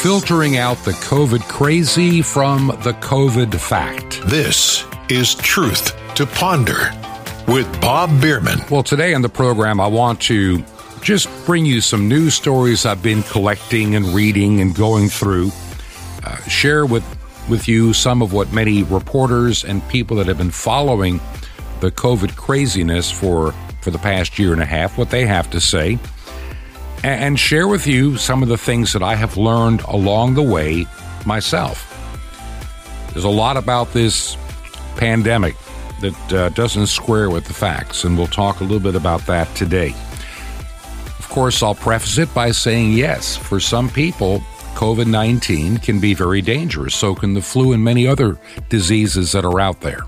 filtering out the COVID crazy from the COVID fact. This is Truth to Ponder with Bob Bierman. Well, today on the program, I want to just bring you some news stories I've been collecting and reading and going through. Uh, share with with you some of what many reporters and people that have been following the COVID craziness for for the past year and a half, what they have to say, and share with you some of the things that I have learned along the way myself. There's a lot about this pandemic that uh, doesn't square with the facts, and we'll talk a little bit about that today. Of course, I'll preface it by saying yes, for some people, COVID 19 can be very dangerous. So can the flu and many other diseases that are out there.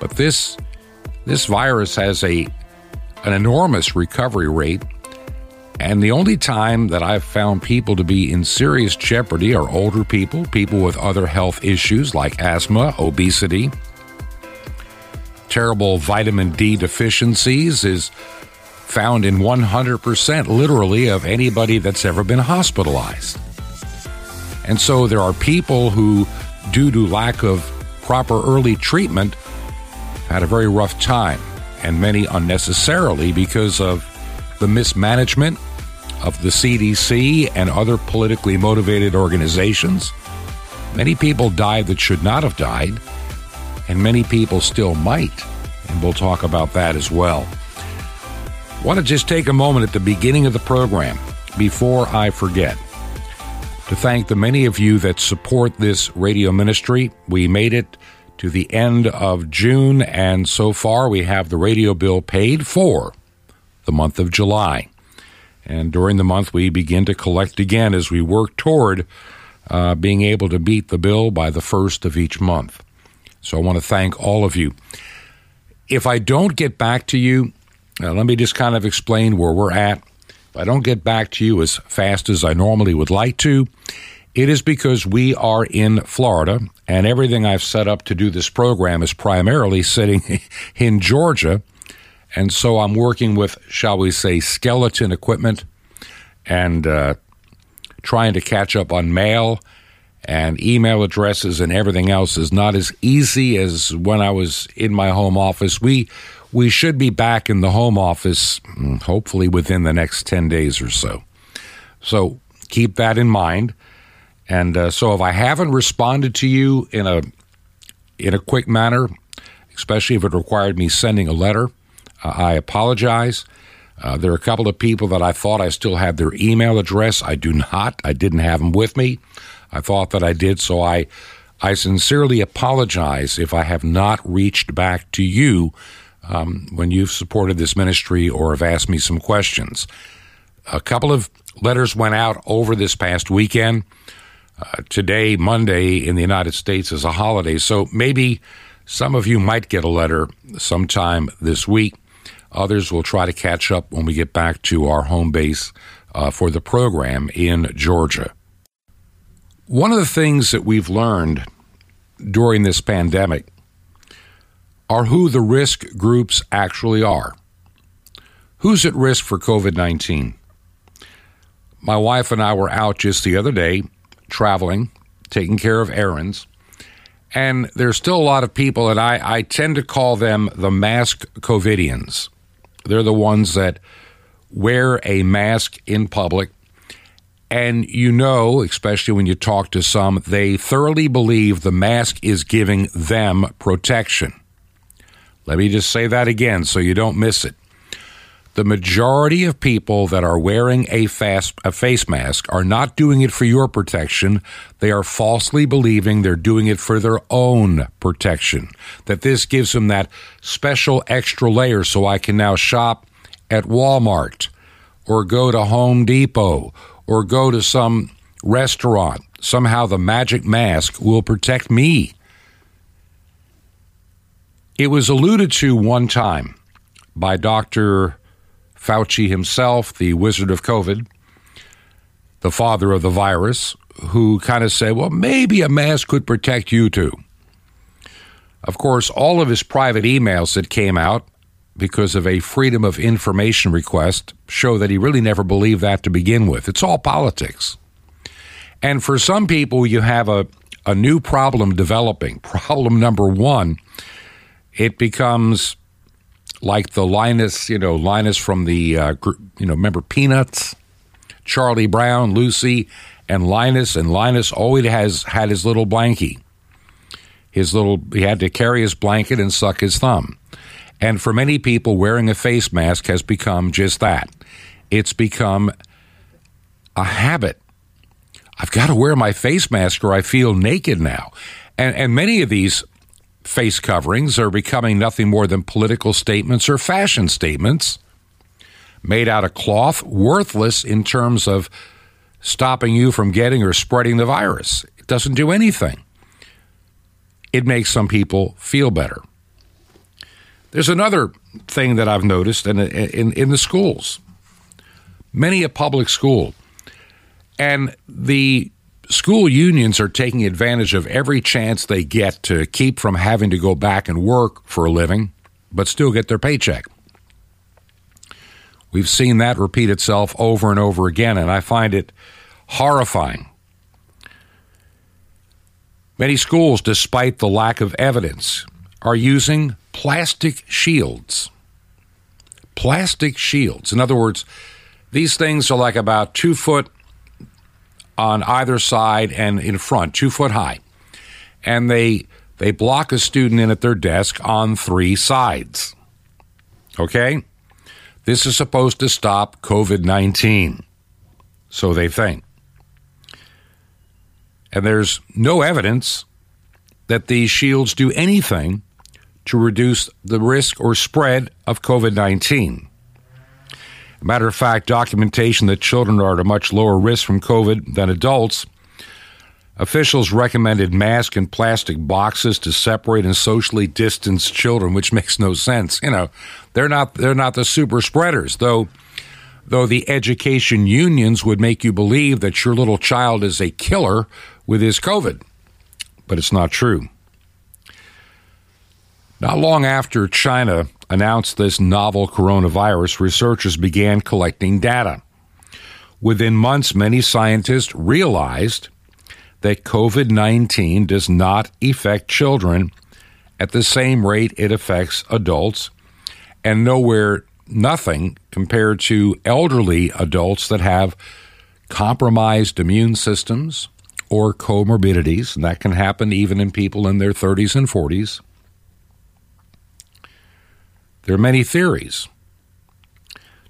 But this, this virus has a, an enormous recovery rate. And the only time that I've found people to be in serious jeopardy are older people, people with other health issues like asthma, obesity, terrible vitamin D deficiencies is found in 100% literally of anybody that's ever been hospitalized. And so there are people who, due to lack of proper early treatment, had a very rough time, and many unnecessarily because of the mismanagement of the CDC and other politically motivated organizations. Many people died that should not have died, and many people still might. And we'll talk about that as well. I want to just take a moment at the beginning of the program, before I forget, to thank the many of you that support this radio ministry. We made it to the end of June, and so far we have the radio bill paid for the month of July. And during the month, we begin to collect again as we work toward uh, being able to beat the bill by the first of each month. So I want to thank all of you. If I don't get back to you, now, let me just kind of explain where we're at. If I don't get back to you as fast as I normally would like to, it is because we are in Florida, and everything I've set up to do this program is primarily sitting in Georgia. And so I'm working with, shall we say, skeleton equipment and uh, trying to catch up on mail and email addresses and everything else is not as easy as when I was in my home office. We we should be back in the home office, mm, hopefully within the next 10 days or so. So keep that in mind. And uh, so if I haven't responded to you in a, in a quick manner, especially if it required me sending a letter, uh, I apologize. Uh, there are a couple of people that I thought I still had their email address. I do not. I didn't have them with me. I thought that I did, so I I sincerely apologize if I have not reached back to you um, when you've supported this ministry or have asked me some questions. A couple of letters went out over this past weekend. Uh, today, Monday, in the United States is a holiday, so maybe some of you might get a letter sometime this week. Others will try to catch up when we get back to our home base uh, for the program in Georgia. One of the things that we've learned during this pandemic are who the risk groups actually are. Who's at risk for COVID 19? My wife and I were out just the other day traveling, taking care of errands, and there's still a lot of people, that I, I tend to call them the mask COVIDians. They're the ones that wear a mask in public. And you know, especially when you talk to some, they thoroughly believe the mask is giving them protection. Let me just say that again so you don't miss it. The majority of people that are wearing a, fast, a face mask are not doing it for your protection. They are falsely believing they're doing it for their own protection. That this gives them that special extra layer so I can now shop at Walmart or go to Home Depot or go to some restaurant. Somehow the magic mask will protect me. It was alluded to one time by Dr. Fauci himself, the wizard of COVID, the father of the virus, who kind of said, well, maybe a mask could protect you too. Of course, all of his private emails that came out because of a freedom of information request show that he really never believed that to begin with. It's all politics. And for some people, you have a, a new problem developing. Problem number one, it becomes like the Linus, you know, Linus from the, uh, you know, remember Peanuts? Charlie Brown, Lucy, and Linus. And Linus always has had his little blankie. His little, he had to carry his blanket and suck his thumb. And for many people, wearing a face mask has become just that. It's become a habit. I've got to wear my face mask or I feel naked now. And, and many of these face coverings are becoming nothing more than political statements or fashion statements made out of cloth, worthless in terms of stopping you from getting or spreading the virus. It doesn't do anything. It makes some people feel better. There's another thing that I've noticed in, in, in the schools. Many a public school, and the school unions are taking advantage of every chance they get to keep from having to go back and work for a living, but still get their paycheck. We've seen that repeat itself over and over again, and I find it horrifying. Many schools, despite the lack of evidence, are using plastic shields. Plastic shields. In other words, these things are like about two foot on either side and in front, two foot high. And they they block a student in at their desk on three sides. Okay? This is supposed to stop COVID 19. So they think. And there's no evidence that these shields do anything to reduce the risk or spread of COVID 19. Matter of fact, documentation that children are at a much lower risk from COVID than adults. Officials recommended mask and plastic boxes to separate and socially distance children, which makes no sense. You know, they're not they're not the super spreaders, though though the education unions would make you believe that your little child is a killer with his COVID. But it's not true. Not long after China announced this novel coronavirus, researchers began collecting data. Within months, many scientists realized that COVID 19 does not affect children at the same rate it affects adults, and nowhere nothing compared to elderly adults that have compromised immune systems or comorbidities, and that can happen even in people in their 30s and 40s. There are many theories.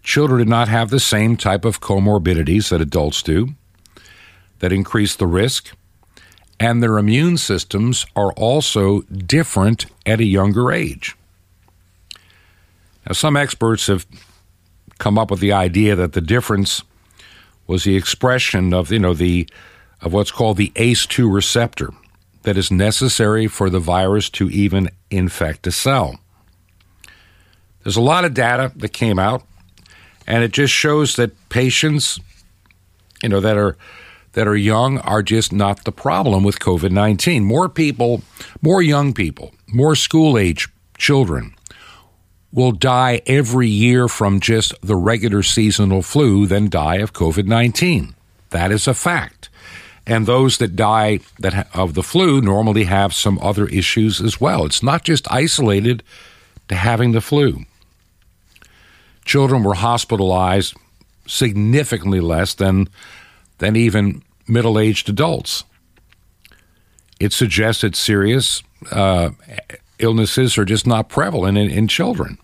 Children do not have the same type of comorbidities that adults do that increase the risk, and their immune systems are also different at a younger age. Now, some experts have come up with the idea that the difference was the expression of, you know, the of what's called the ACE2 receptor that is necessary for the virus to even infect a cell. There's a lot of data that came out, and it just shows that patients, you know, that are that are young are just not the problem with COVID 19. More people, more young people, more school age children will die every year from just the regular seasonal flu than die of COVID 19. That is a fact. And those that die that of the flu normally have some other issues as well. It's not just isolated to having the flu. Children were hospitalized significantly less than than even middle-aged adults. It suggests that serious uh, illnesses are just not prevalent in, in children.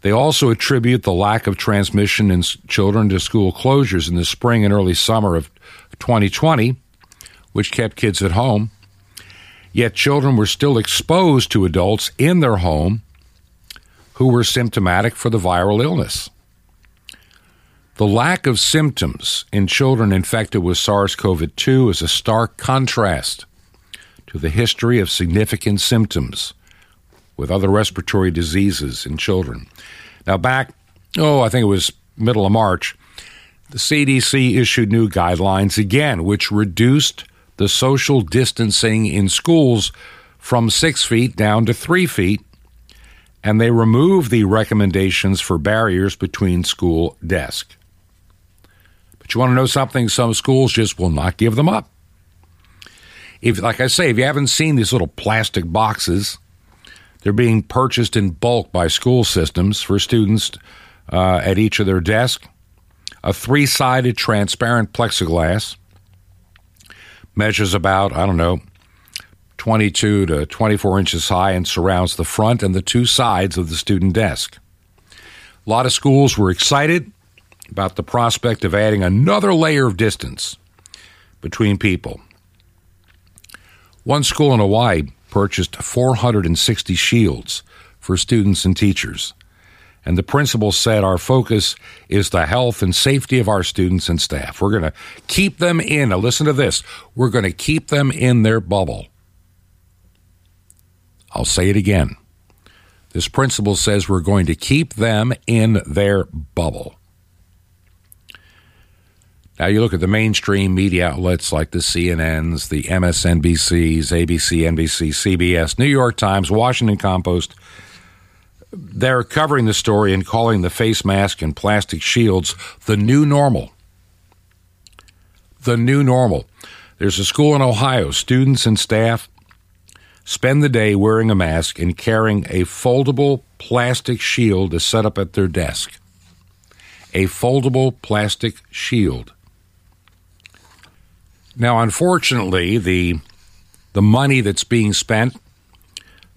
They also attribute the lack of transmission in children to school closures in the spring and early summer of 2020, which kept kids at home. Yet children were still exposed to adults in their home who were symptomatic for the viral illness. The lack of symptoms in children infected with SARS CoV 2 is a stark contrast to the history of significant symptoms with other respiratory diseases in children. Now, back, oh, I think it was middle of March, the CDC issued new guidelines again, which reduced the social distancing in schools from six feet down to three feet, and they remove the recommendations for barriers between school desks. But you want to know something? Some schools just will not give them up. If, like I say, if you haven't seen these little plastic boxes, they're being purchased in bulk by school systems for students uh, at each of their desks. A three sided transparent plexiglass measures about, I don't know, 22 to 24 inches high and surrounds the front and the two sides of the student desk. A lot of schools were excited about the prospect of adding another layer of distance between people. One school in Hawaii purchased 460 shields for students and teachers. And the principal said, Our focus is the health and safety of our students and staff. We're going to keep them in. Now, listen to this we're going to keep them in their bubble. I'll say it again. This principal says we're going to keep them in their bubble. Now, you look at the mainstream media outlets like the CNNs, the MSNBCs, ABC, NBC, CBS, New York Times, Washington Compost. They're covering the story and calling the face mask and plastic shields the new normal. The new normal. There's a school in Ohio. Students and staff spend the day wearing a mask and carrying a foldable plastic shield to set up at their desk. A foldable plastic shield. Now, unfortunately, the the money that's being spent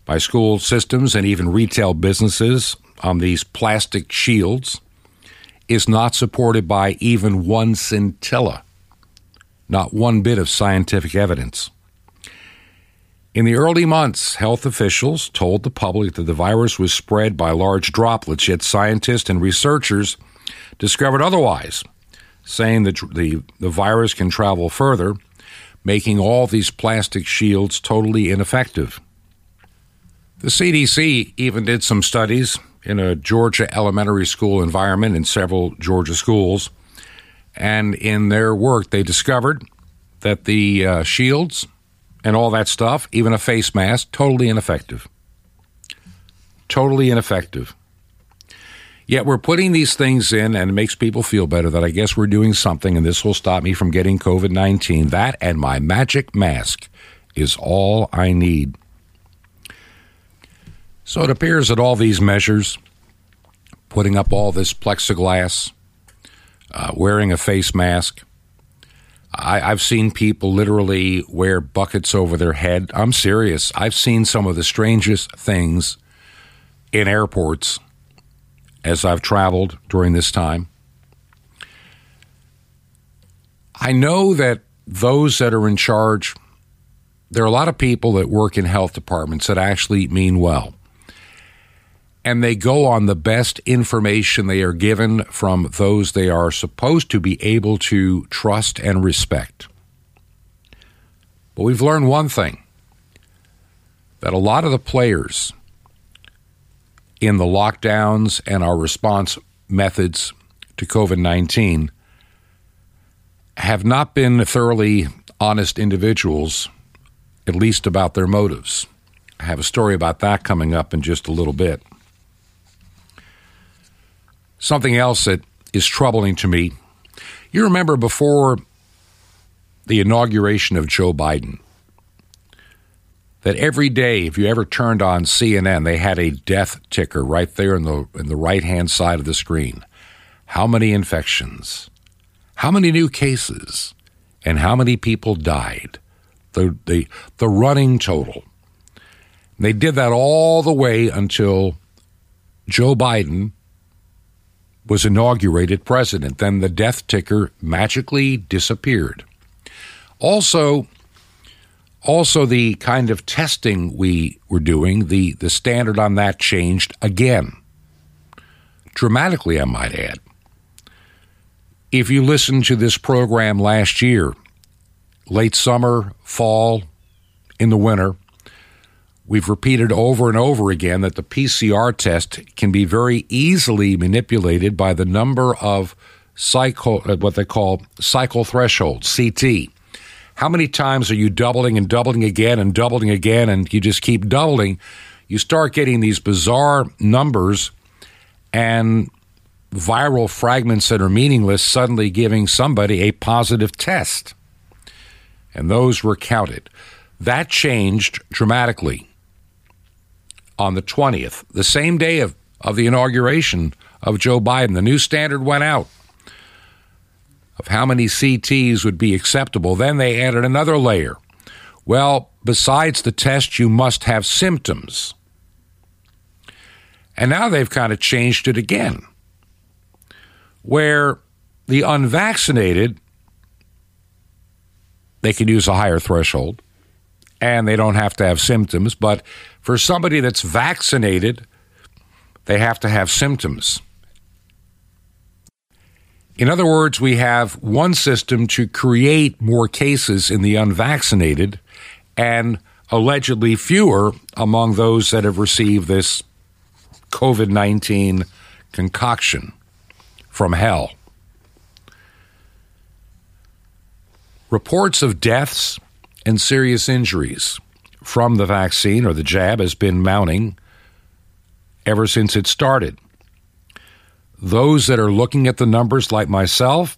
by school systems and even retail businesses on these plastic shields is not supported by even one scintilla, not one bit of scientific evidence. In the early months, health officials told the public that the virus was spread by large droplets, yet scientists and researchers discovered otherwise saying that the, the virus can travel further, making all these plastic shields totally ineffective. The CDC even did some studies in a Georgia elementary school environment in several Georgia schools, and in their work, they discovered that the uh, shields and all that stuff, even a face mask, totally ineffective. Totally ineffective. Yet we're putting these things in, and it makes people feel better that I guess we're doing something, and this will stop me from getting COVID 19. That and my magic mask is all I need. So it appears that all these measures, putting up all this plexiglass, uh, wearing a face mask, I, I've seen people literally wear buckets over their head. I'm serious. I've seen some of the strangest things in airports as I've traveled during this time. I know that those that are in charge, there are a lot of people that work in health departments that actually mean well. And they go on the best information they are given from those they are supposed to be able to trust and respect. But we've learned one thing that a lot of the players in the lockdowns and our response methods to COVID 19 have not been thoroughly honest individuals, at least about their motives. I have a story about that coming up in just a little bit. Something else that is troubling to me you remember before the inauguration of Joe Biden, that every day, if you ever turned on CNN, they had a death ticker right there in the in the right hand side of the screen. How many infections? How many new cases? And how many people died? The the the running total. They did that all the way until Joe Biden was inaugurated president. Then the death ticker magically disappeared. Also, also, the kind of testing we were doing, the, the standard on that changed again. Dramatically, I might add. If you listened to this program last year, late summer, fall, in the winter, we've repeated over and over again that the PCR test can be very easily manipulated by the number of cycle, uh, what they call cycle thresholds, CT. How many times are you doubling and doubling again and doubling again and you just keep doubling? You start getting these bizarre numbers and viral fragments that are meaningless suddenly giving somebody a positive test. And those were counted. That changed dramatically on the 20th, the same day of, of the inauguration of Joe Biden. The new standard went out of how many CTs would be acceptable. Then they added another layer. Well, besides the test, you must have symptoms. And now they've kind of changed it again, where the unvaccinated, they can use a higher threshold and they don't have to have symptoms. But for somebody that's vaccinated, they have to have symptoms. In other words, we have one system to create more cases in the unvaccinated and allegedly fewer among those that have received this COVID 19 concoction from hell. Reports of deaths and serious injuries from the vaccine or the jab has been mounting ever since it started. Those that are looking at the numbers, like myself,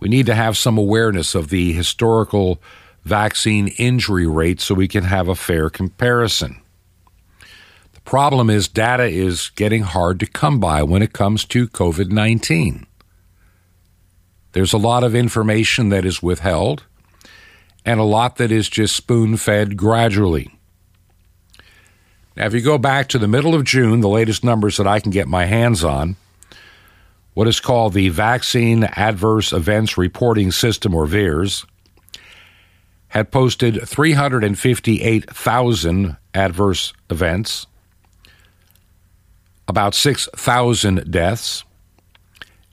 we need to have some awareness of the historical vaccine injury rate so we can have a fair comparison. The problem is, data is getting hard to come by when it comes to COVID 19. There's a lot of information that is withheld and a lot that is just spoon fed gradually. Now, if you go back to the middle of June, the latest numbers that I can get my hands on, what is called the Vaccine Adverse Events Reporting System, or VAERS, had posted 358,000 adverse events about 6,000 deaths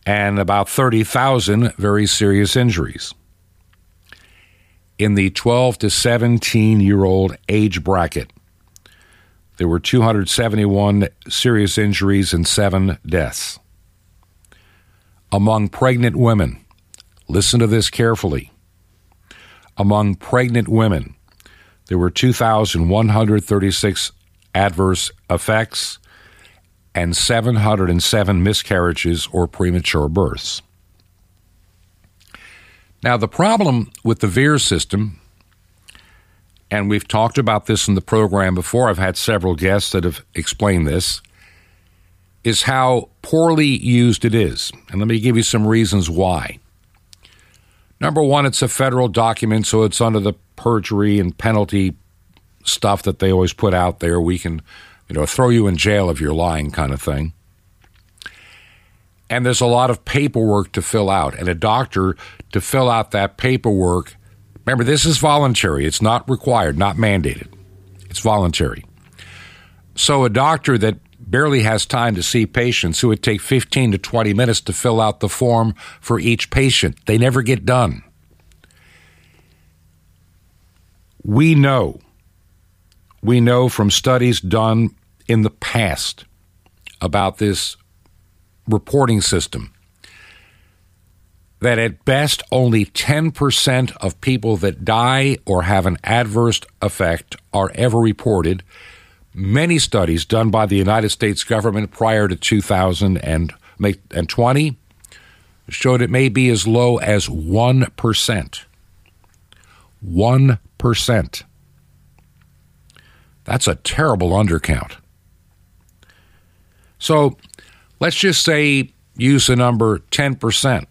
and about 30,000 very serious injuries. In the 12 to 17 year old age bracket, there were 271 serious injuries and seven deaths. Among pregnant women, listen to this carefully. Among pregnant women, there were 2,136 adverse effects and 707 miscarriages or premature births. Now, the problem with the VAERS system, and we've talked about this in the program before, I've had several guests that have explained this, is how poorly used it is. And let me give you some reasons why. Number one, it's a federal document, so it's under the perjury and penalty stuff that they always put out there. We can you know, throw you in jail if you're lying kind of thing. And there's a lot of paperwork to fill out, and a doctor to fill out that paperwork. Remember, this is voluntary, it's not required, not mandated. It's voluntary. So, a doctor that barely has time to see patients who would take 15 to 20 minutes to fill out the form for each patient, they never get done. We know, we know from studies done in the past about this reporting system that at best only 10% of people that die or have an adverse effect are ever reported. Many studies done by the United States government prior to 2020 showed it may be as low as 1%. 1%. That's a terrible undercount. So let's just say use the number 10%,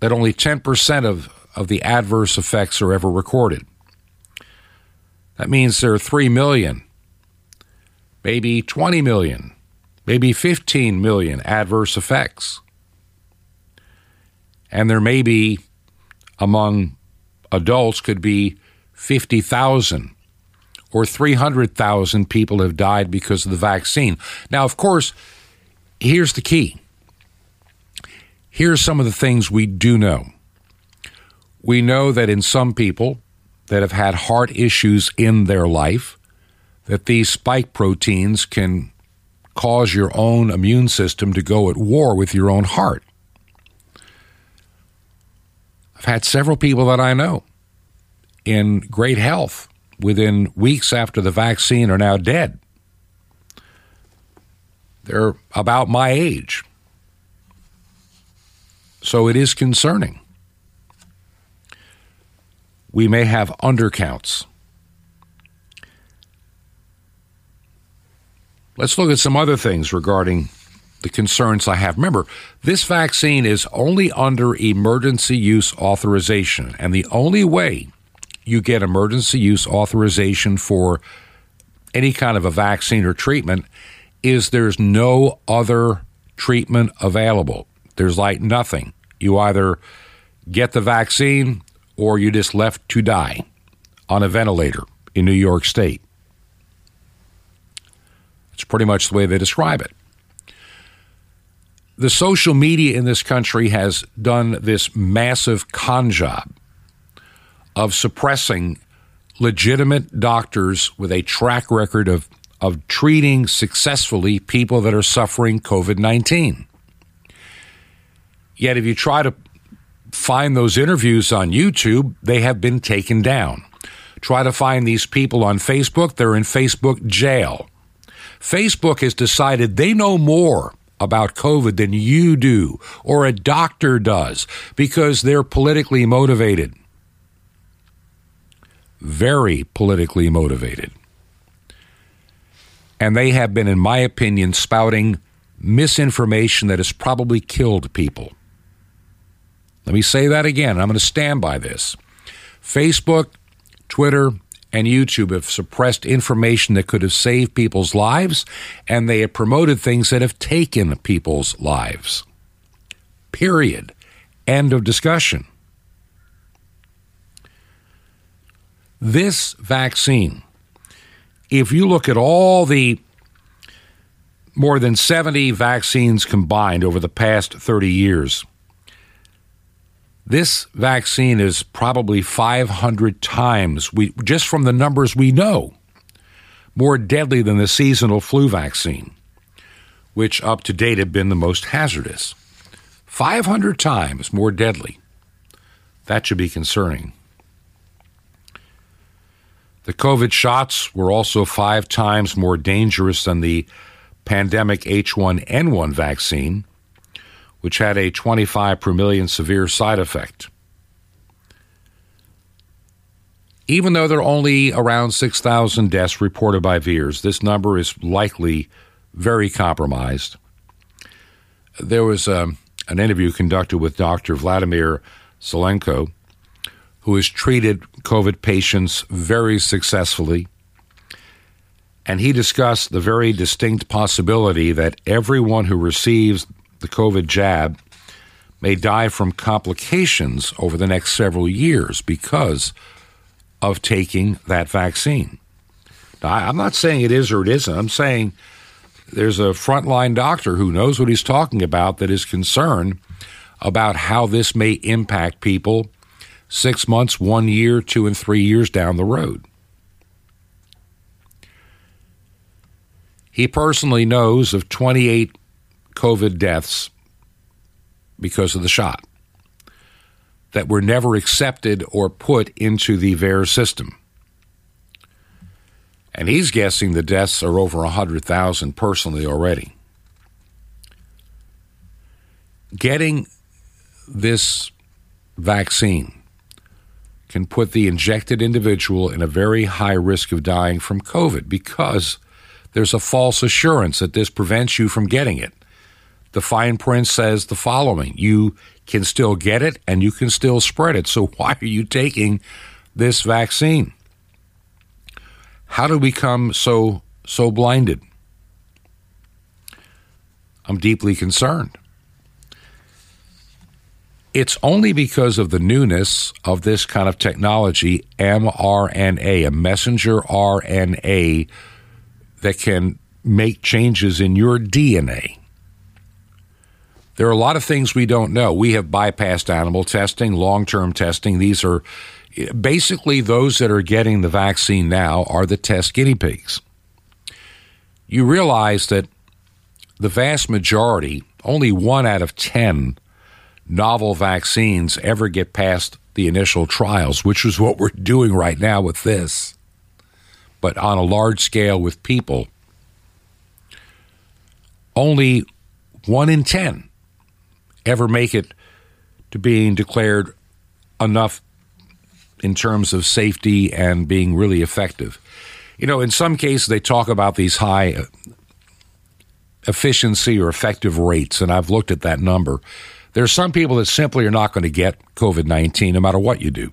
that only 10% of, of the adverse effects are ever recorded. That means there are 3 million, maybe 20 million, maybe 15 million adverse effects. And there may be, among adults, could be 50,000 or 300,000 people have died because of the vaccine. Now, of course, here's the key. Here's some of the things we do know. We know that in some people that have had heart issues in their life, that these spike proteins can cause your own immune system to go at war with your own heart. I've had several people that I know in great health within weeks after the vaccine are now dead. They're about my age. So it is concerning. We may have undercounts. Let's look at some other things regarding the concerns I have. Remember, this vaccine is only under emergency use authorization, and the only way you get emergency use authorization for any kind of a vaccine or treatment is there's no other treatment available. There's like nothing. You either get the vaccine or you're just left to die on a ventilator in New York State. It's pretty much the way they describe it. The social media in this country has done this massive con job of suppressing legitimate doctors with a track record of, of treating successfully people that are suffering COVID 19. Yet, if you try to find those interviews on YouTube, they have been taken down. Try to find these people on Facebook, they're in Facebook jail. Facebook has decided they know more about COVID than you do or a doctor does because they're politically motivated. Very politically motivated. And they have been, in my opinion, spouting misinformation that has probably killed people. Let me say that again. I'm going to stand by this. Facebook, Twitter, and YouTube have suppressed information that could have saved people's lives, and they have promoted things that have taken people's lives. Period. End of discussion. This vaccine, if you look at all the more than 70 vaccines combined over the past 30 years, this vaccine is probably 500 times, we, just from the numbers we know, more deadly than the seasonal flu vaccine, which up to date have been the most hazardous. 500 times more deadly. That should be concerning. The COVID shots were also five times more dangerous than the pandemic H1N1 vaccine which had a 25 per million severe side effect. Even though there are only around 6,000 deaths reported by VAERS, this number is likely very compromised. There was um, an interview conducted with Dr. Vladimir Zelenko, who has treated COVID patients very successfully. And he discussed the very distinct possibility that everyone who receives the COVID jab may die from complications over the next several years because of taking that vaccine. Now, I'm not saying it is or it isn't. I'm saying there's a frontline doctor who knows what he's talking about that is concerned about how this may impact people six months, one year, two, and three years down the road. He personally knows of 28 COVID deaths because of the shot that were never accepted or put into the VAERS system. And he's guessing the deaths are over 100,000 personally already. Getting this vaccine can put the injected individual in a very high risk of dying from COVID because there's a false assurance that this prevents you from getting it the fine print says the following you can still get it and you can still spread it. So, why are you taking this vaccine? How do we become so so blinded? I'm deeply concerned. It's only because of the newness of this kind of technology, mRNA, a messenger RNA, that can make changes in your DNA. There are a lot of things we don't know. We have bypassed animal testing, long term testing. These are basically those that are getting the vaccine now are the test guinea pigs. You realize that the vast majority, only one out of 10 novel vaccines ever get past the initial trials, which is what we're doing right now with this, but on a large scale with people. Only one in 10 ever make it to being declared enough in terms of safety and being really effective. You know, in some cases, they talk about these high uh, efficiency or effective rates, and I've looked at that number. There are some people that simply are not going to get COVID 19 no matter what you do.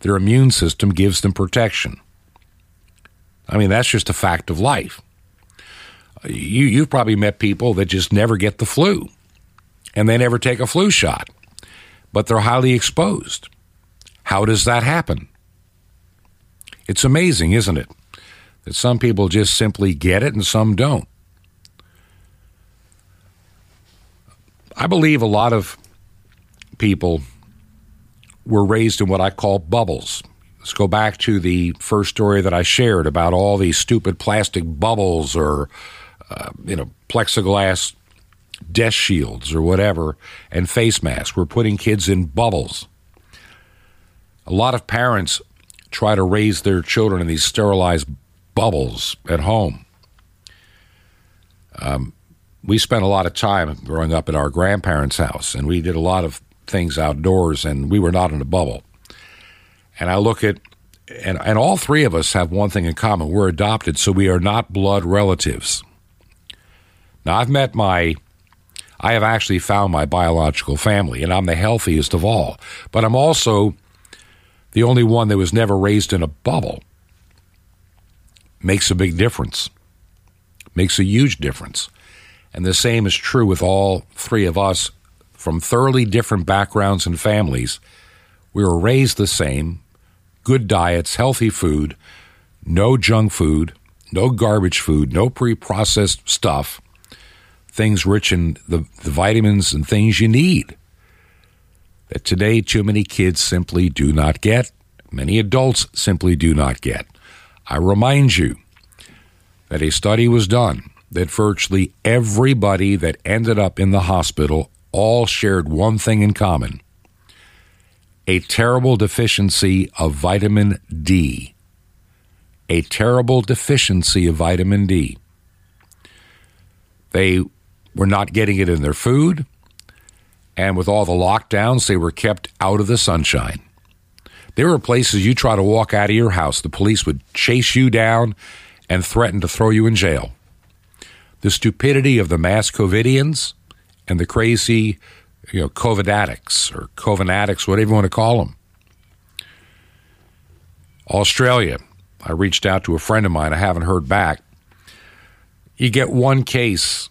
Their immune system gives them protection. I mean, that's just a fact of life. You, you've probably met people that just never get the flu and they never take a flu shot, but they're highly exposed. How does that happen? It's amazing, isn't it? That some people just simply get it and some don't. I believe a lot of people were raised in what I call bubbles. Let's go back to the first story that I shared about all these stupid plastic bubbles or, uh, you know, plexiglass desk shields or whatever and face masks. We're putting kids in bubbles. A lot of parents try to raise their children in these sterilized bubbles at home. Um, we spent a lot of time growing up at our grandparents' house, and we did a lot of things outdoors, and we were not in a bubble. And I look at, and, and all three of us have one thing in common we're adopted, so we are not blood relatives. Now, I've met my, I have actually found my biological family, and I'm the healthiest of all, but I'm also the only one that was never raised in a bubble. Makes a big difference. Makes a huge difference. And the same is true with all three of us from thoroughly different backgrounds and families. We were raised the same good diets, healthy food, no junk food, no garbage food, no pre processed stuff, things rich in the, the vitamins and things you need. That today, too many kids simply do not get, many adults simply do not get. I remind you that a study was done that virtually everybody that ended up in the hospital all shared one thing in common a terrible deficiency of vitamin D. A terrible deficiency of vitamin D. They were not getting it in their food, and with all the lockdowns, they were kept out of the sunshine. There were places you try to walk out of your house, the police would chase you down and threaten to throw you in jail the stupidity of the mass COVIDians and the crazy, you know, COVID addicts or addicts, whatever you want to call them. Australia, I reached out to a friend of mine. I haven't heard back. You get one case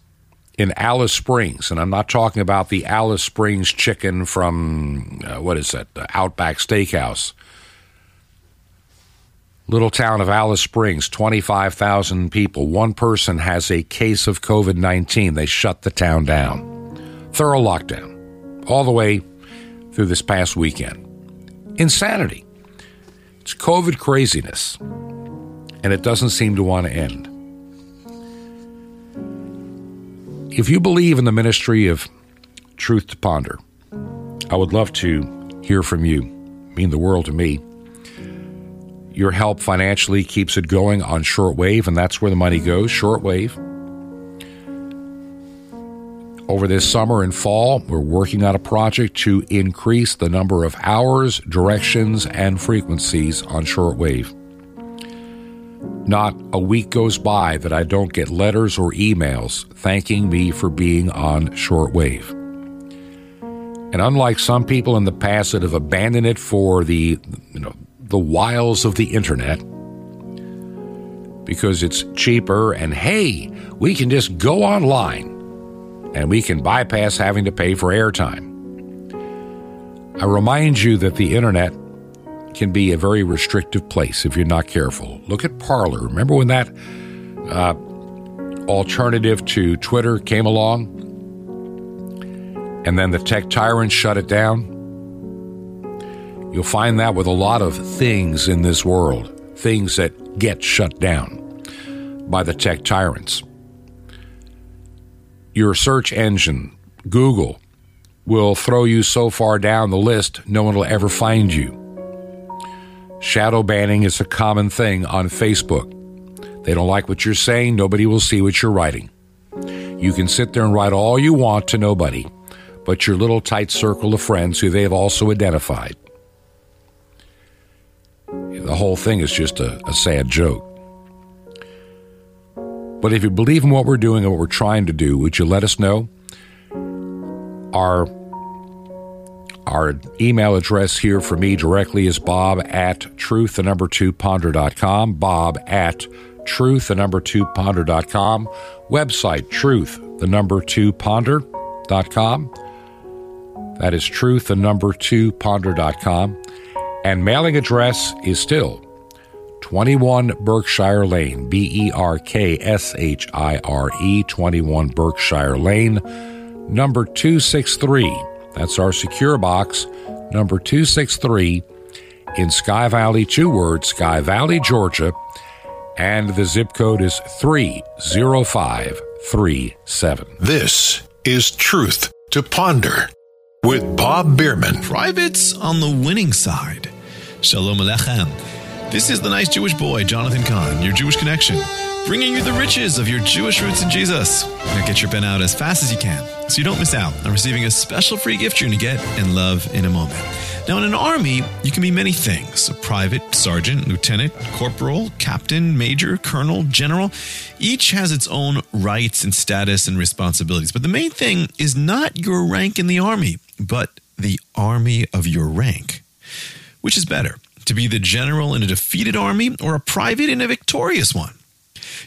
in Alice Springs, and I'm not talking about the Alice Springs chicken from, uh, what is that, the Outback Steakhouse little town of Alice Springs, 25,000 people. One person has a case of COVID 19. They shut the town down. Thorough lockdown, all the way through this past weekend. Insanity. It's COVID craziness, and it doesn't seem to want to end. If you believe in the ministry of truth to ponder, I would love to hear from you. mean the world to me. Your help financially keeps it going on shortwave, and that's where the money goes shortwave. Over this summer and fall, we're working on a project to increase the number of hours, directions, and frequencies on shortwave. Not a week goes by that I don't get letters or emails thanking me for being on shortwave. And unlike some people in the past that have abandoned it for the you know the wiles of the internet because it's cheaper and hey, we can just go online and we can bypass having to pay for airtime. I remind you that the internet can be a very restrictive place if you're not careful. Look at Parler. Remember when that uh, alternative to Twitter came along? And then the tech tyrants shut it down? You'll find that with a lot of things in this world, things that get shut down by the tech tyrants. Your search engine, Google, will throw you so far down the list no one will ever find you. Shadow banning is a common thing on Facebook. They don't like what you're saying, nobody will see what you're writing. You can sit there and write all you want to nobody, but your little tight circle of friends who they have also identified. The whole thing is just a, a sad joke. But if you believe in what we're doing and what we're trying to do, would you let us know? Our our email address here for me directly is bob at truth the number two ponder.com. Bob at truth the number two ponder.com. Website truth the number two ponder.com. That is truth the number two ponder.com. And mailing address is still 21 Berkshire Lane, B E R K S H I R E, 21 Berkshire Lane, number 263. That's our secure box, number 263 in Sky Valley, two words, Sky Valley, Georgia, and the zip code is 30537. This is Truth to Ponder with Bob Bierman. Privates on the winning side. Shalom Alechem. This is the nice Jewish boy, Jonathan Cahn, your Jewish connection, bringing you the riches of your Jewish roots in Jesus. Now get your pen out as fast as you can so you don't miss out on receiving a special free gift you're going to get and love in a moment. Now, in an army, you can be many things a private, sergeant, lieutenant, corporal, captain, major, colonel, general. Each has its own rights and status and responsibilities. But the main thing is not your rank in the army, but the army of your rank. Which is better, to be the general in a defeated army or a private in a victorious one?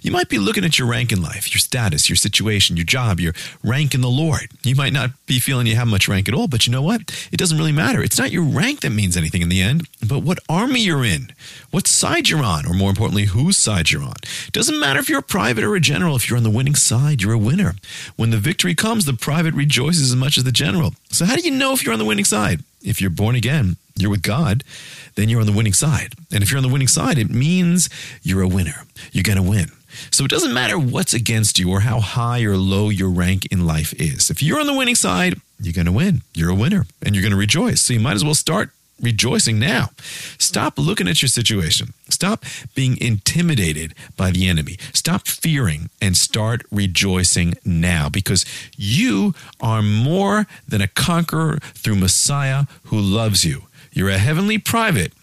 You might be looking at your rank in life, your status, your situation, your job, your rank in the Lord. You might not be feeling you have much rank at all, but you know what? It doesn't really matter. It's not your rank that means anything in the end, but what army you're in, what side you're on, or more importantly, whose side you're on. It doesn't matter if you're a private or a general. If you're on the winning side, you're a winner. When the victory comes, the private rejoices as much as the general. So, how do you know if you're on the winning side? If you're born again, you're with God, then you're on the winning side. And if you're on the winning side, it means you're a winner. You're going to win. So it doesn't matter what's against you or how high or low your rank in life is. If you're on the winning side, you're going to win. You're a winner and you're going to rejoice. So you might as well start rejoicing now. Stop looking at your situation. Stop being intimidated by the enemy. Stop fearing and start rejoicing now because you are more than a conqueror through Messiah who loves you. You're a heavenly private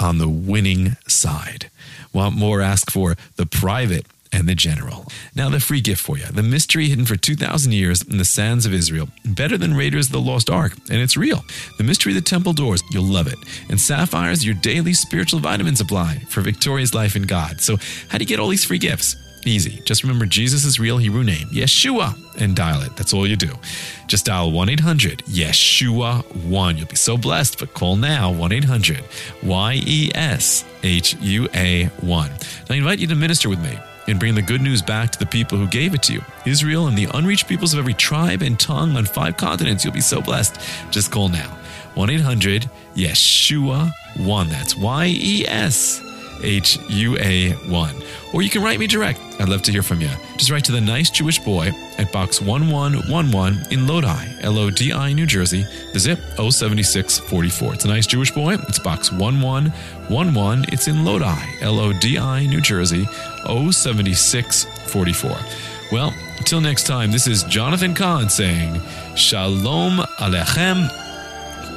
on the winning side. Want more? Ask for the private and the general. Now, the free gift for you the mystery hidden for 2,000 years in the sands of Israel. Better than Raiders of the Lost Ark, and it's real. The mystery of the temple doors, you'll love it. And Sapphires, your daily spiritual vitamin supply for victorious life in God. So, how do you get all these free gifts? Easy. Just remember Jesus' real Hebrew name, Yeshua, and dial it. That's all you do. Just dial 1 800 Yeshua 1. You'll be so blessed, but call now 1 800 Y E S H U A 1. Now, I invite you to minister with me and bring the good news back to the people who gave it to you Israel and the unreached peoples of every tribe and tongue on five continents. You'll be so blessed. Just call now 1 800 Yeshua 1. That's Y E S H U A 1. Or you can write me direct. I'd love to hear from you. Just write to the nice Jewish boy at box 1111 in Lodi, L O D I, New Jersey, the zip 07644. It's a nice Jewish boy. It's box 1111. It's in Lodi, L O D I, New Jersey, 07644. Well, until next time, this is Jonathan Cahn saying, Shalom Alechem.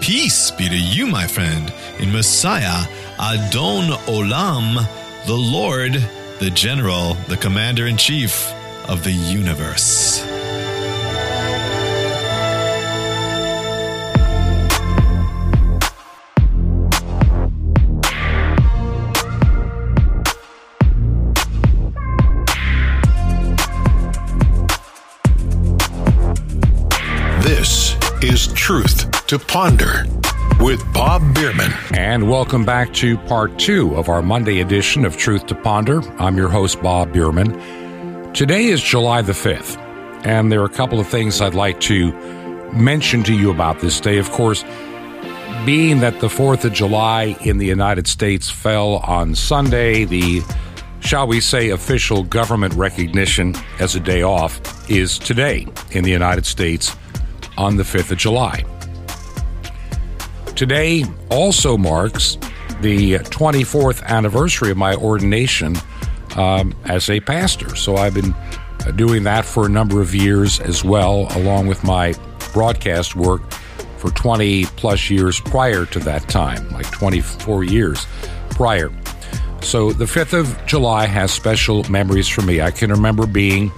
Peace be to you, my friend, in Messiah, Adon Olam, the Lord, the General, the Commander in Chief of the universe. This is Truth to Ponder with Bob Bierman. And welcome back to part two of our Monday edition of Truth to Ponder. I'm your host, Bob Bierman. Today is July the 5th, and there are a couple of things I'd like to mention to you about this day. Of course, being that the 4th of July in the United States fell on Sunday, the shall we say, official government recognition as a day off is today in the United States on the 5th of July. Today also marks the 24th anniversary of my ordination um, as a pastor. So I've been uh, doing that for a number of years as well, along with my broadcast work for 20 plus years prior to that time, like 24 years prior. So the 5th of July has special memories for me. I can remember being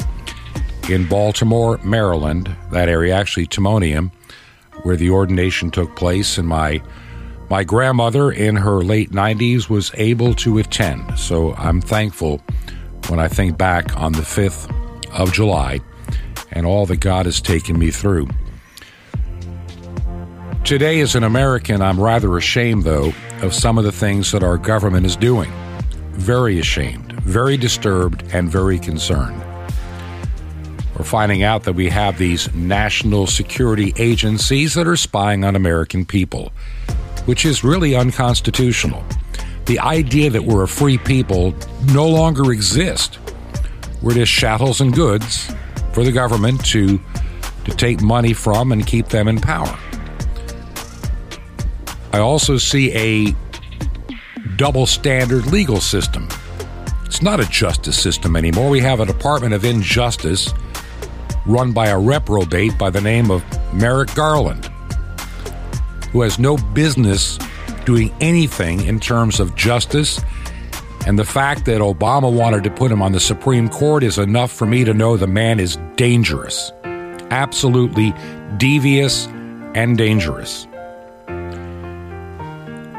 in Baltimore, Maryland, that area, actually Timonium, where the ordination took place, and my my grandmother in her late 90s was able to attend. So I'm thankful when I think back on the 5th of July and all that God has taken me through. Today, as an American, I'm rather ashamed, though, of some of the things that our government is doing. Very ashamed, very disturbed, and very concerned. We're finding out that we have these national security agencies that are spying on American people, which is really unconstitutional. The idea that we're a free people no longer exists. We're just chattels and goods for the government to, to take money from and keep them in power. I also see a double standard legal system. It's not a justice system anymore. We have a Department of Injustice run by a reprobate by the name of Merrick Garland, who has no business doing anything in terms of justice. And the fact that Obama wanted to put him on the Supreme Court is enough for me to know the man is dangerous. Absolutely devious and dangerous.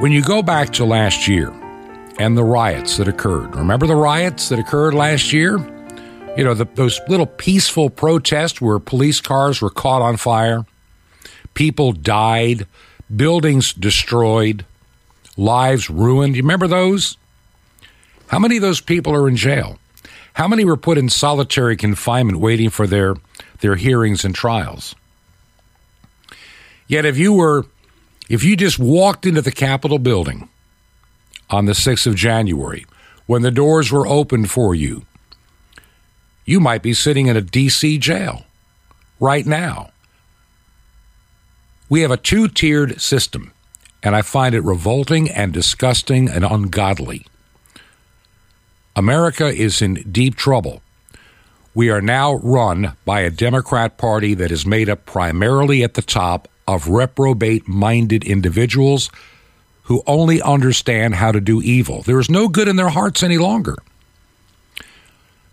When you go back to last year and the riots that occurred, remember the riots that occurred last year? You know, the, those little peaceful protests where police cars were caught on fire, people died, buildings destroyed, lives ruined. You remember those? How many of those people are in jail? How many were put in solitary confinement waiting for their, their hearings and trials? Yet, if you were if you just walked into the Capitol building on the 6th of January, when the doors were opened for you, you might be sitting in a D.C. jail right now. We have a two tiered system, and I find it revolting and disgusting and ungodly. America is in deep trouble. We are now run by a Democrat Party that is made up primarily at the top of reprobate minded individuals who only understand how to do evil. There is no good in their hearts any longer.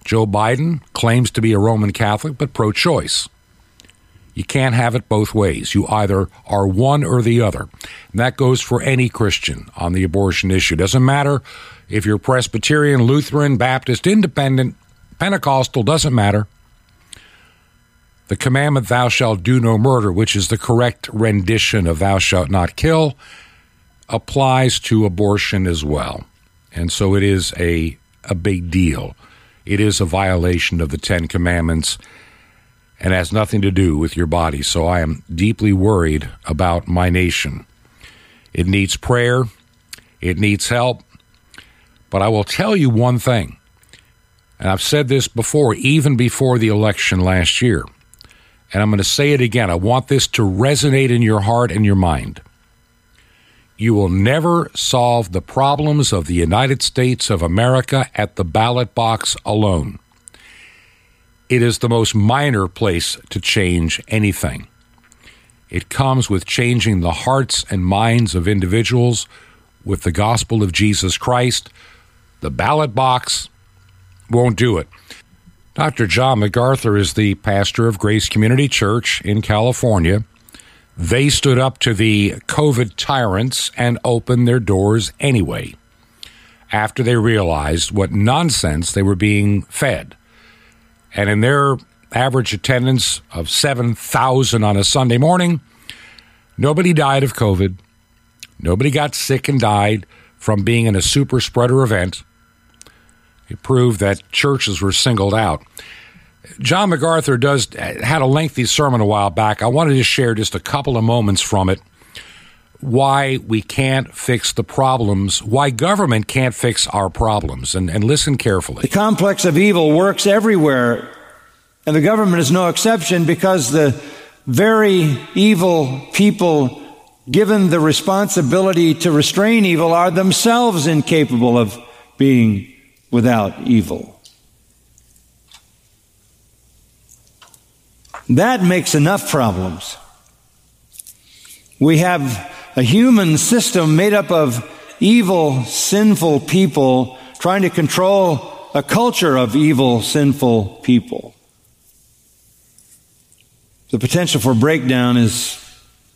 Joe Biden claims to be a Roman Catholic but pro choice. You can't have it both ways. You either are one or the other. And that goes for any Christian on the abortion issue. Doesn't matter if you're Presbyterian, Lutheran, Baptist, Independent, Pentecostal, doesn't matter the commandment, thou shalt do no murder, which is the correct rendition of thou shalt not kill, applies to abortion as well. And so it is a, a big deal. It is a violation of the Ten Commandments and has nothing to do with your body. So I am deeply worried about my nation. It needs prayer, it needs help. But I will tell you one thing, and I've said this before, even before the election last year and I'm going to say it again. I want this to resonate in your heart and your mind. You will never solve the problems of the United States of America at the ballot box alone. It is the most minor place to change anything. It comes with changing the hearts and minds of individuals with the gospel of Jesus Christ. The ballot box won't do it. Dr. John MacArthur is the pastor of Grace Community Church in California. They stood up to the COVID tyrants and opened their doors anyway after they realized what nonsense they were being fed. And in their average attendance of 7,000 on a Sunday morning, nobody died of COVID. Nobody got sick and died from being in a super spreader event. It proved that churches were singled out. John MacArthur does had a lengthy sermon a while back. I wanted to share just a couple of moments from it. Why we can't fix the problems, why government can't fix our problems, and, and listen carefully. The complex of evil works everywhere, and the government is no exception because the very evil people given the responsibility to restrain evil are themselves incapable of being without evil. That makes enough problems. We have a human system made up of evil, sinful people trying to control a culture of evil, sinful people. The potential for breakdown is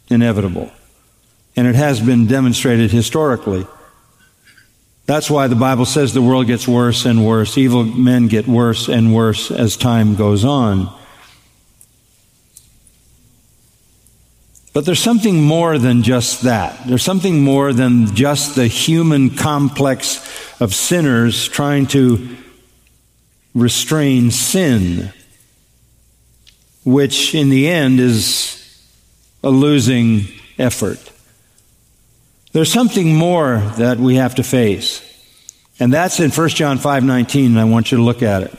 inevitable, and it has been demonstrated historically. That's why the Bible says the world gets worse and worse. Evil men get worse and worse as time goes on. But there's something more than just that. There's something more than just the human complex of sinners trying to restrain sin, which in the end is a losing effort. There's something more that we have to face. And that's in 1 John 5:19 and I want you to look at it.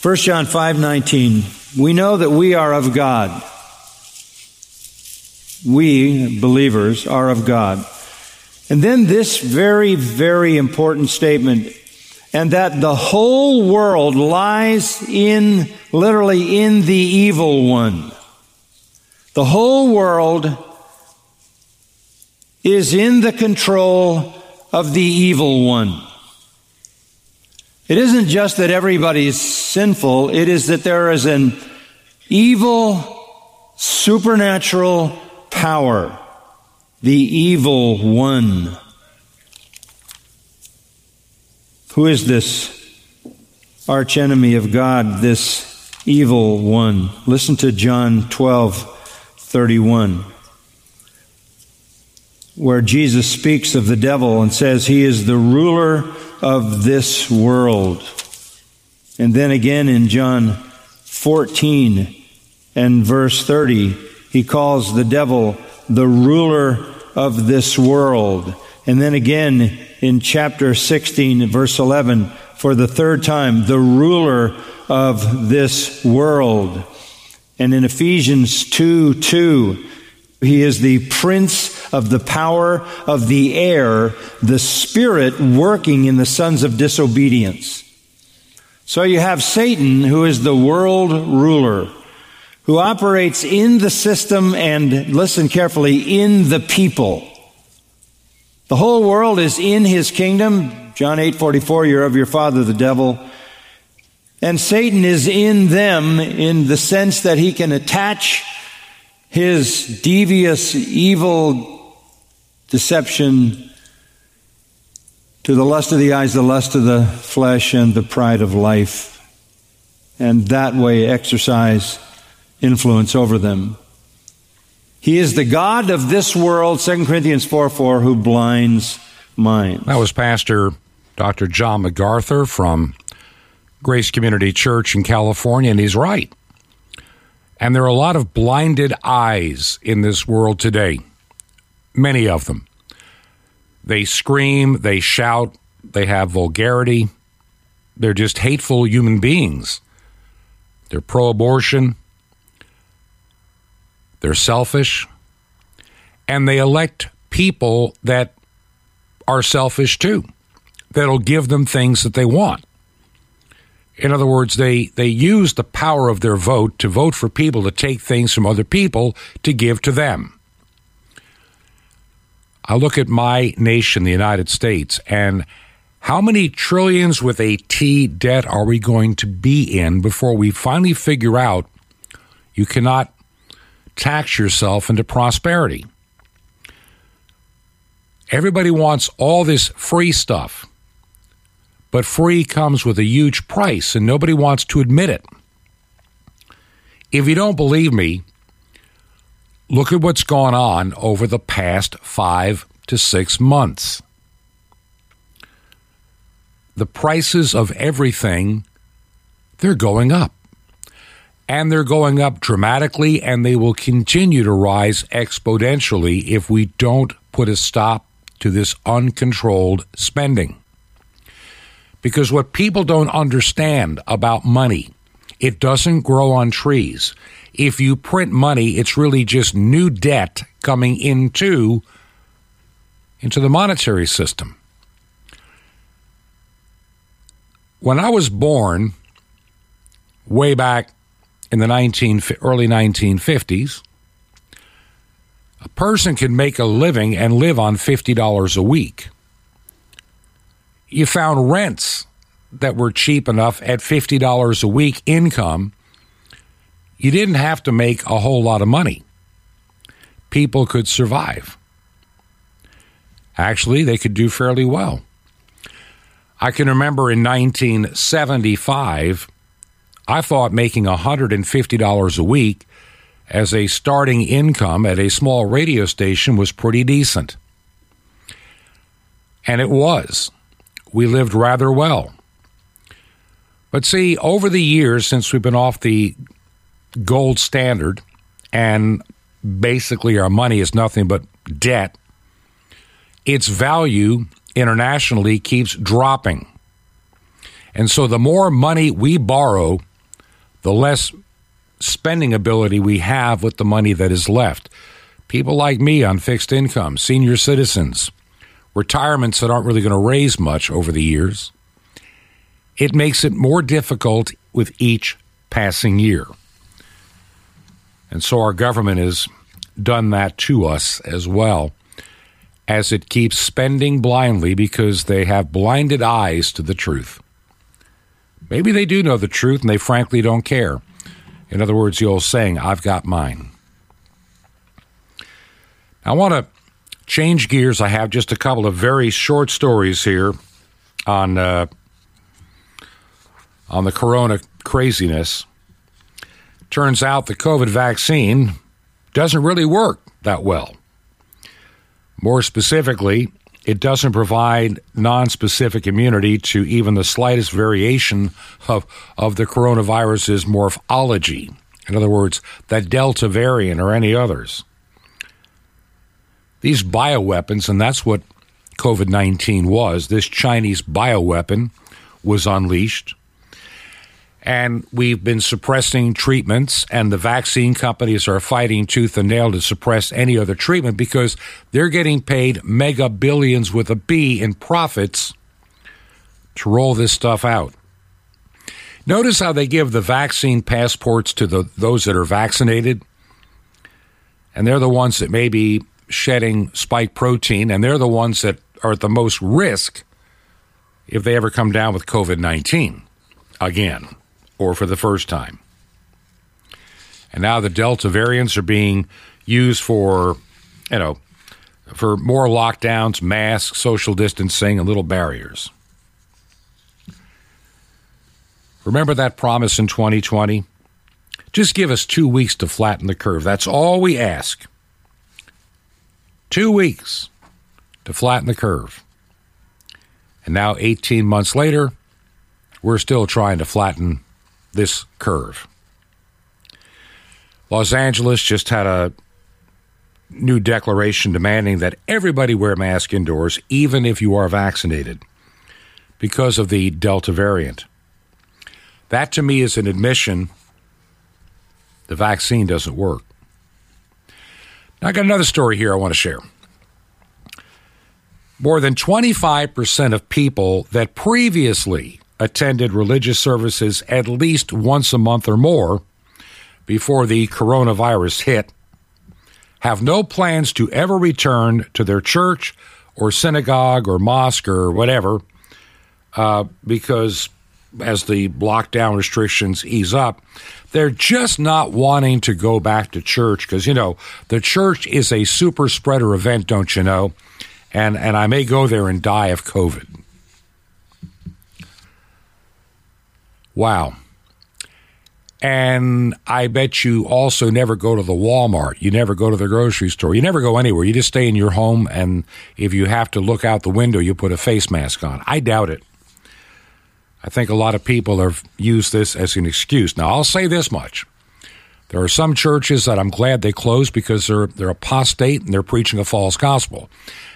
1 John 5:19 We know that we are of God we believers are of God. And then this very, very important statement, and that the whole world lies in, literally in the evil one. The whole world is in the control of the evil one. It isn't just that everybody's sinful, it is that there is an evil, supernatural power, the evil one. Who is this archenemy of God, this evil one? Listen to John 12, 31, where Jesus speaks of the devil and says he is the ruler of this world. And then again in John 14 and verse 30, he calls the devil the ruler of this world. And then again in chapter 16, verse 11, for the third time, the ruler of this world. And in Ephesians 2 2, he is the prince of the power of the air, the spirit working in the sons of disobedience. So you have Satan, who is the world ruler who operates in the system and, listen carefully, in the people. The whole world is in his kingdom. John 8 44, you're of your father, the devil. And Satan is in them in the sense that he can attach his devious, evil deception to the lust of the eyes, the lust of the flesh, and the pride of life. And that way exercise influence over them. He is the God of this world, 2 Corinthians 4 4, who blinds minds. That was Pastor Dr. John MacArthur from Grace Community Church in California, and he's right. And there are a lot of blinded eyes in this world today, many of them. They scream, they shout, they have vulgarity. They're just hateful human beings. They're pro abortion, they're selfish, and they elect people that are selfish too, that'll give them things that they want. In other words, they, they use the power of their vote to vote for people to take things from other people to give to them. I look at my nation, the United States, and how many trillions with a T debt are we going to be in before we finally figure out you cannot tax yourself into prosperity. Everybody wants all this free stuff, but free comes with a huge price, and nobody wants to admit it. If you don't believe me, look at what's gone on over the past five to six months. The prices of everything, they're going up and they're going up dramatically and they will continue to rise exponentially if we don't put a stop to this uncontrolled spending. Because what people don't understand about money, it doesn't grow on trees. If you print money, it's really just new debt coming into into the monetary system. When I was born way back in the 19, early 1950s, A person could make a living and live on $50 a week. You found rents that were cheap enough at $50 a week income. You didn't have to make a whole lot of money. People could survive. Actually, they could do fairly well. I can remember in 1975, I thought making $150 a week as a starting income at a small radio station was pretty decent. And it was. We lived rather well. But see, over the years since we've been off the gold standard and basically our money is nothing but debt, its value internationally keeps dropping. And so the more money we borrow, the less spending ability we have with the money that is left. People like me on fixed income, senior citizens, retirements that aren't really going to raise much over the years, it makes it more difficult with each passing year. And so our government has done that to us as well as it keeps spending blindly because they have blinded eyes to the truth. Maybe they do know the truth and they frankly don't care. In other words, the old saying, I've got mine. I want to change gears. I have just a couple of very short stories here on uh, on the corona craziness. Turns out the COVID vaccine doesn't really work that well. More specifically, it doesn't provide non-specific immunity to even the slightest variation of, of the coronavirus's morphology. In other words, the Delta variant or any others. These bioweapons, and that's what COVID 19 was, this Chinese bioweapon was unleashed and we've been suppressing treatments, and the vaccine companies are fighting tooth and nail to suppress any other treatment because they're getting paid mega billions with a B in profits to roll this stuff out. Notice how they give the vaccine passports to the, those that are vaccinated, and they're the ones that may be shedding spike protein, and they're the ones that are at the most risk if they ever come down with COVID 19 again or for the first time. And now the Delta variants are being used for, you know, for more lockdowns, masks, social distancing, and little barriers. Remember that promise in 2020? Just give us two weeks to flatten the curve. That's all we ask. Two weeks to flatten the curve. And now, 18 months later, we're still trying to flatten this curve. Los Angeles just had a new declaration demanding that everybody wear a mask indoors, even if you are vaccinated, because of the Delta variant. That to me is an admission the vaccine doesn't work. Now, I got another story here I want to share. More than 25% of people that previously attended religious services at least once a month or more before the coronavirus hit, have no plans to ever return to their church or synagogue or mosque or whatever, uh, because as the lockdown restrictions ease up, they're just not wanting to go back to church because, you know, the church is a super spreader event, don't you know? And, and I may go there and die of COVID. Wow. And I bet you also never go to the Walmart. You never go to the grocery store. You never go anywhere. You just stay in your home. And if you have to look out the window, you put a face mask on. I doubt it. I think a lot of people have used this as an excuse. Now, I'll say this much. There are some churches that I'm glad they closed because they're, they're apostate and they're preaching a false gospel.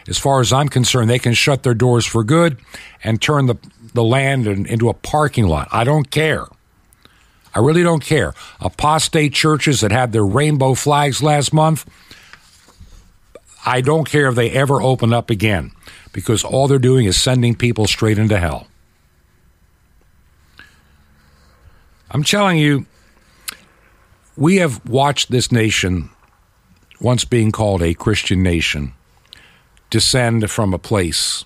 As far as I'm concerned, they can shut their doors for good and turn the, the land into a parking lot. I don't care. I really don't care. Apostate churches that had their rainbow flags last month, I don't care if they ever open up again because all they're doing is sending people straight into hell. I'm telling you, we have watched this nation once being called a Christian nation, descend from a place.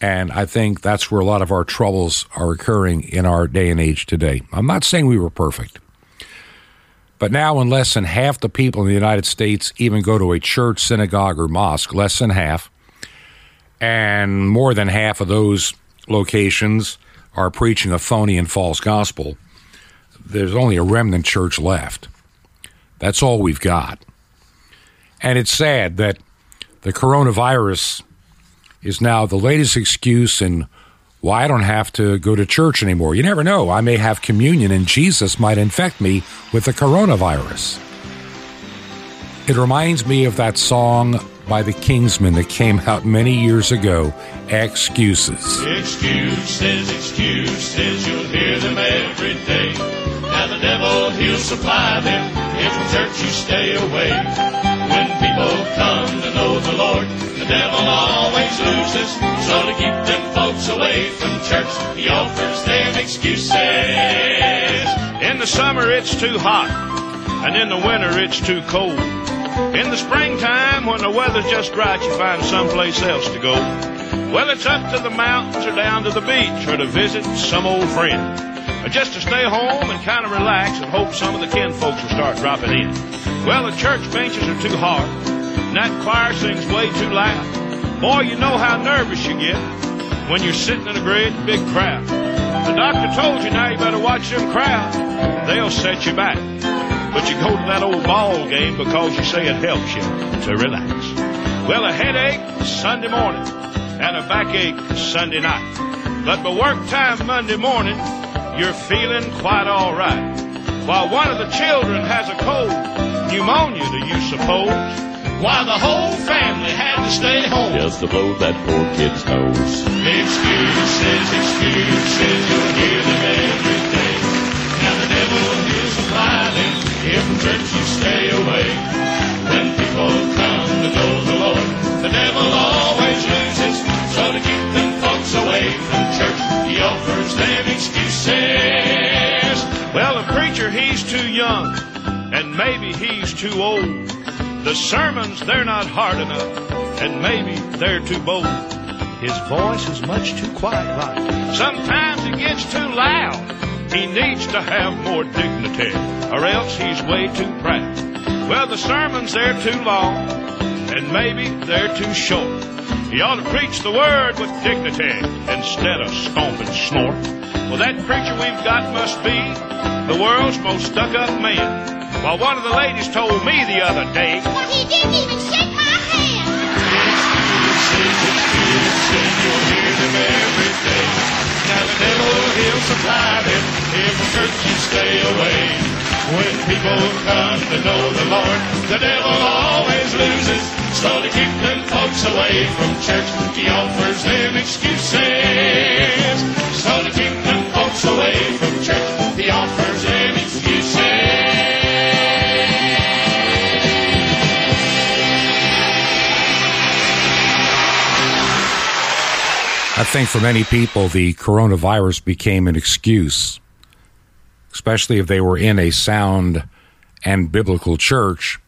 And I think that's where a lot of our troubles are occurring in our day and age today. I'm not saying we were perfect. But now, when less than half the people in the United States even go to a church, synagogue, or mosque, less than half, and more than half of those locations are preaching a phony and false gospel, there's only a remnant church left. That's all we've got. And it's sad that the coronavirus is now the latest excuse in why I don't have to go to church anymore. You never know. I may have communion and Jesus might infect me with the coronavirus. It reminds me of that song by the Kingsmen that came out many years ago, Excuses. Excuses, excuses, you'll hear them every day. Now the devil, he'll supply them if from church you stay away. When people come to know the Lord, the devil always loses. So to keep them folks away from church, he offers them excuses. In the summer it's too hot, and in the winter it's too cold. In the springtime, when the weather's just right, you find someplace else to go. Well, it's up to the mountains or down to the beach or to visit some old friend. Just to stay home and kind of relax and hope some of the kin folks will start dropping in. Well, the church benches are too hard, and that choir sings way too loud. Boy, you know how nervous you get when you're sitting in a great big crowd. The doctor told you now you better watch them crowd. They'll set you back. But you go to that old ball game because you say it helps you to relax. Well, a headache Sunday morning and a backache Sunday night. But by work time Monday morning, you're feeling quite all right. While one of the children has a cold, pneumonia, do you suppose? While the whole family had to stay home. Just to blow that poor kid's nose. Excuses, excuses, you'll hear them every day. Now the devil supply them if from church you stay away. When people come to know the Lord, the devil always loses. So to keep them folks away from he offers them excuses. Well, the preacher, he's too young, and maybe he's too old. The sermons, they're not hard enough, and maybe they're too bold. His voice is much too quiet, right? Sometimes it gets too loud. He needs to have more dignity, or else he's way too proud. Well, the sermons, they're too long, and maybe they're too short. He ought to preach the word with dignity instead of stomp and snort. Well, that preacher we've got must be the world's most stuck up man. While one of the ladies told me the other day, Well, he didn't even shake my hand. Excuses, excuses, you'll hear them every day. Now the devil, he'll supply them if from church you stay away. When people come to know the Lord, the devil always loses. So to keep them folks away from church, he offers them excuses. So to keep them folks away from church, he offers them excuses. I think for many people, the coronavirus became an excuse, especially if they were in a sound and biblical church.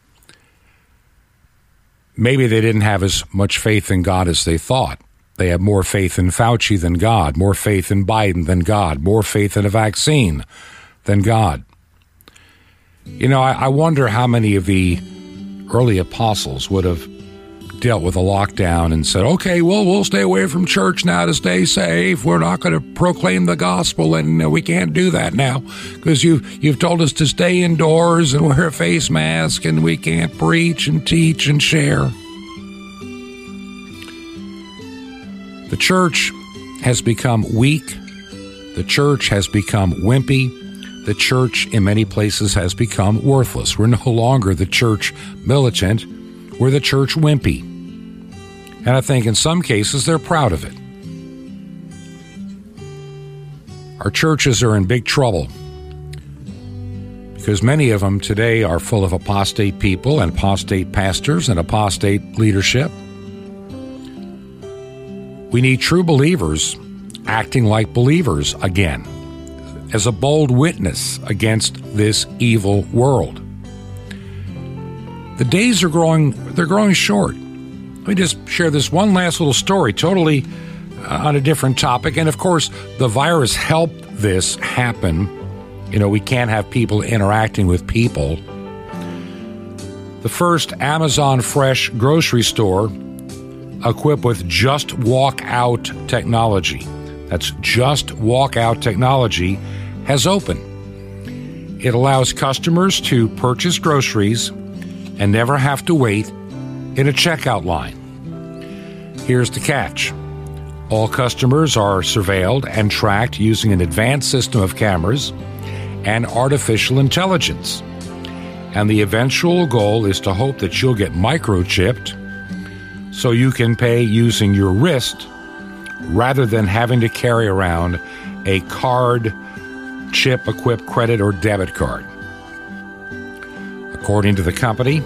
Maybe they didn't have as much faith in God as they thought. They had more faith in Fauci than God, more faith in Biden than God, more faith in a vaccine than God. You know, I, I wonder how many of the early apostles would have dealt with a lockdown and said, okay, well, we'll stay away from church now to stay safe. We're not going to proclaim the gospel, and uh, we can't do that now because you, you've told us to stay indoors and wear a face mask, and we can't preach and teach and share. The church has become weak. The church has become wimpy. The church, in many places, has become worthless. We're no longer the church militant. We're the church wimpy. And I think in some cases they're proud of it. Our churches are in big trouble because many of them today are full of apostate people and apostate pastors and apostate leadership. We need true believers acting like believers again as a bold witness against this evil world. the days are growing they're growing short. Let me just share this one last little story, totally uh, on a different topic. And of course, the virus helped this happen. You know, we can't have people interacting with people. The first Amazon Fresh grocery store equipped with just walk out technology. That's just walk out technology has opened. It allows customers to purchase groceries and never have to wait in a checkout line. Here's the catch all customers are surveilled and tracked using an advanced system of cameras and artificial intelligence. And the eventual goal is to hope that you'll get microchipped so you can pay using your wrist rather than having to carry around a card chip equipped credit or debit card. According to the company,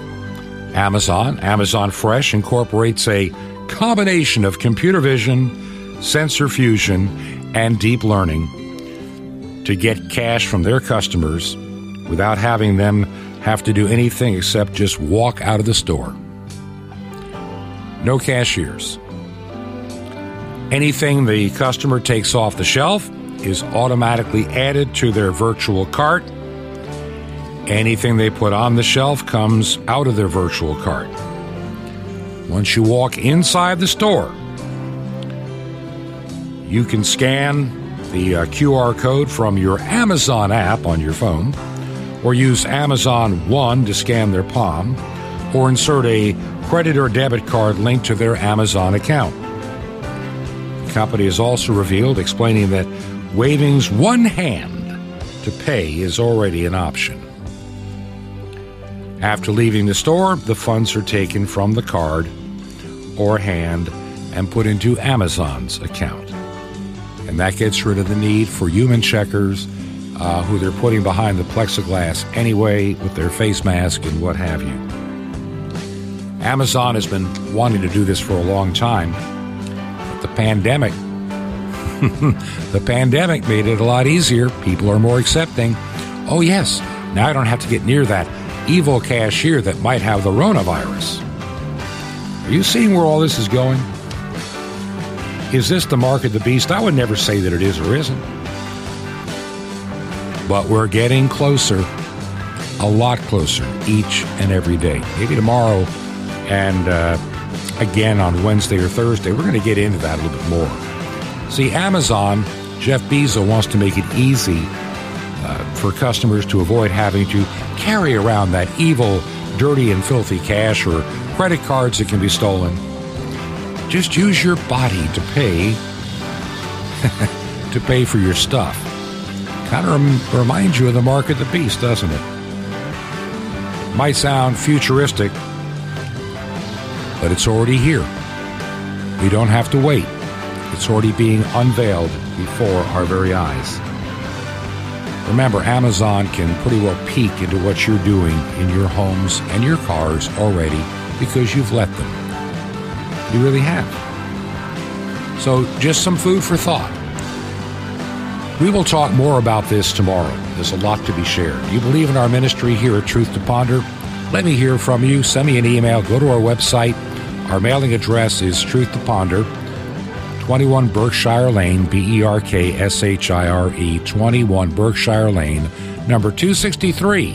Amazon, Amazon Fresh incorporates a combination of computer vision, sensor fusion, and deep learning to get cash from their customers without having them have to do anything except just walk out of the store. No cashiers. Anything the customer takes off the shelf is automatically added to their virtual cart. Anything they put on the shelf comes out of their virtual cart. Once you walk inside the store, you can scan the uh, QR code from your Amazon app on your phone, or use Amazon One to scan their palm, or insert a credit or debit card linked to their Amazon account. The company has also revealed, explaining that waving one hand to pay is already an option. After leaving the store, the funds are taken from the card or hand and put into Amazon's account. And that gets rid of the need for human checkers uh, who they're putting behind the plexiglass anyway with their face mask and what have you. Amazon has been wanting to do this for a long time. But the pandemic the pandemic made it a lot easier. People are more accepting. Oh, yes, now I don't have to get near that evil cashier that might have the coronavirus. Are you seeing where all this is going? Is this the mark of the beast? I would never say that it is or isn't. But we're getting closer, a lot closer, each and every day. Maybe tomorrow and uh, again on Wednesday or Thursday, we're going to get into that a little bit more. See, Amazon, Jeff Bezos wants to make it easy uh, for customers to avoid having to carry around that evil, dirty, and filthy cash or credit cards that can be stolen. Just use your body to pay to pay for your stuff. Kind of rem- reminds you of the mark of the beast, doesn't it? Might sound futuristic, but it's already here. We don't have to wait. It's already being unveiled before our very eyes. Remember, Amazon can pretty well peek into what you're doing in your homes and your cars already because you've let them. You really have. So, just some food for thought. We will talk more about this tomorrow. There's a lot to be shared. You believe in our ministry here at Truth to Ponder? Let me hear from you. Send me an email. Go to our website. Our mailing address is Truth to Ponder, 21 Berkshire Lane, B E R K S H I R E, 21 Berkshire Lane, number 263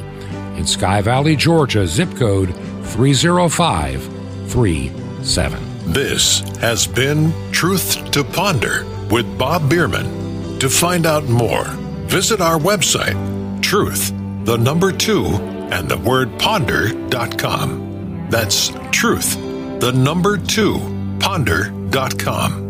in Sky Valley, Georgia, zip code 30537. This has been Truth to Ponder with Bob Bierman. To find out more, visit our website, truth, the number two, and the word ponder.com. That's truth, the number two, ponder.com.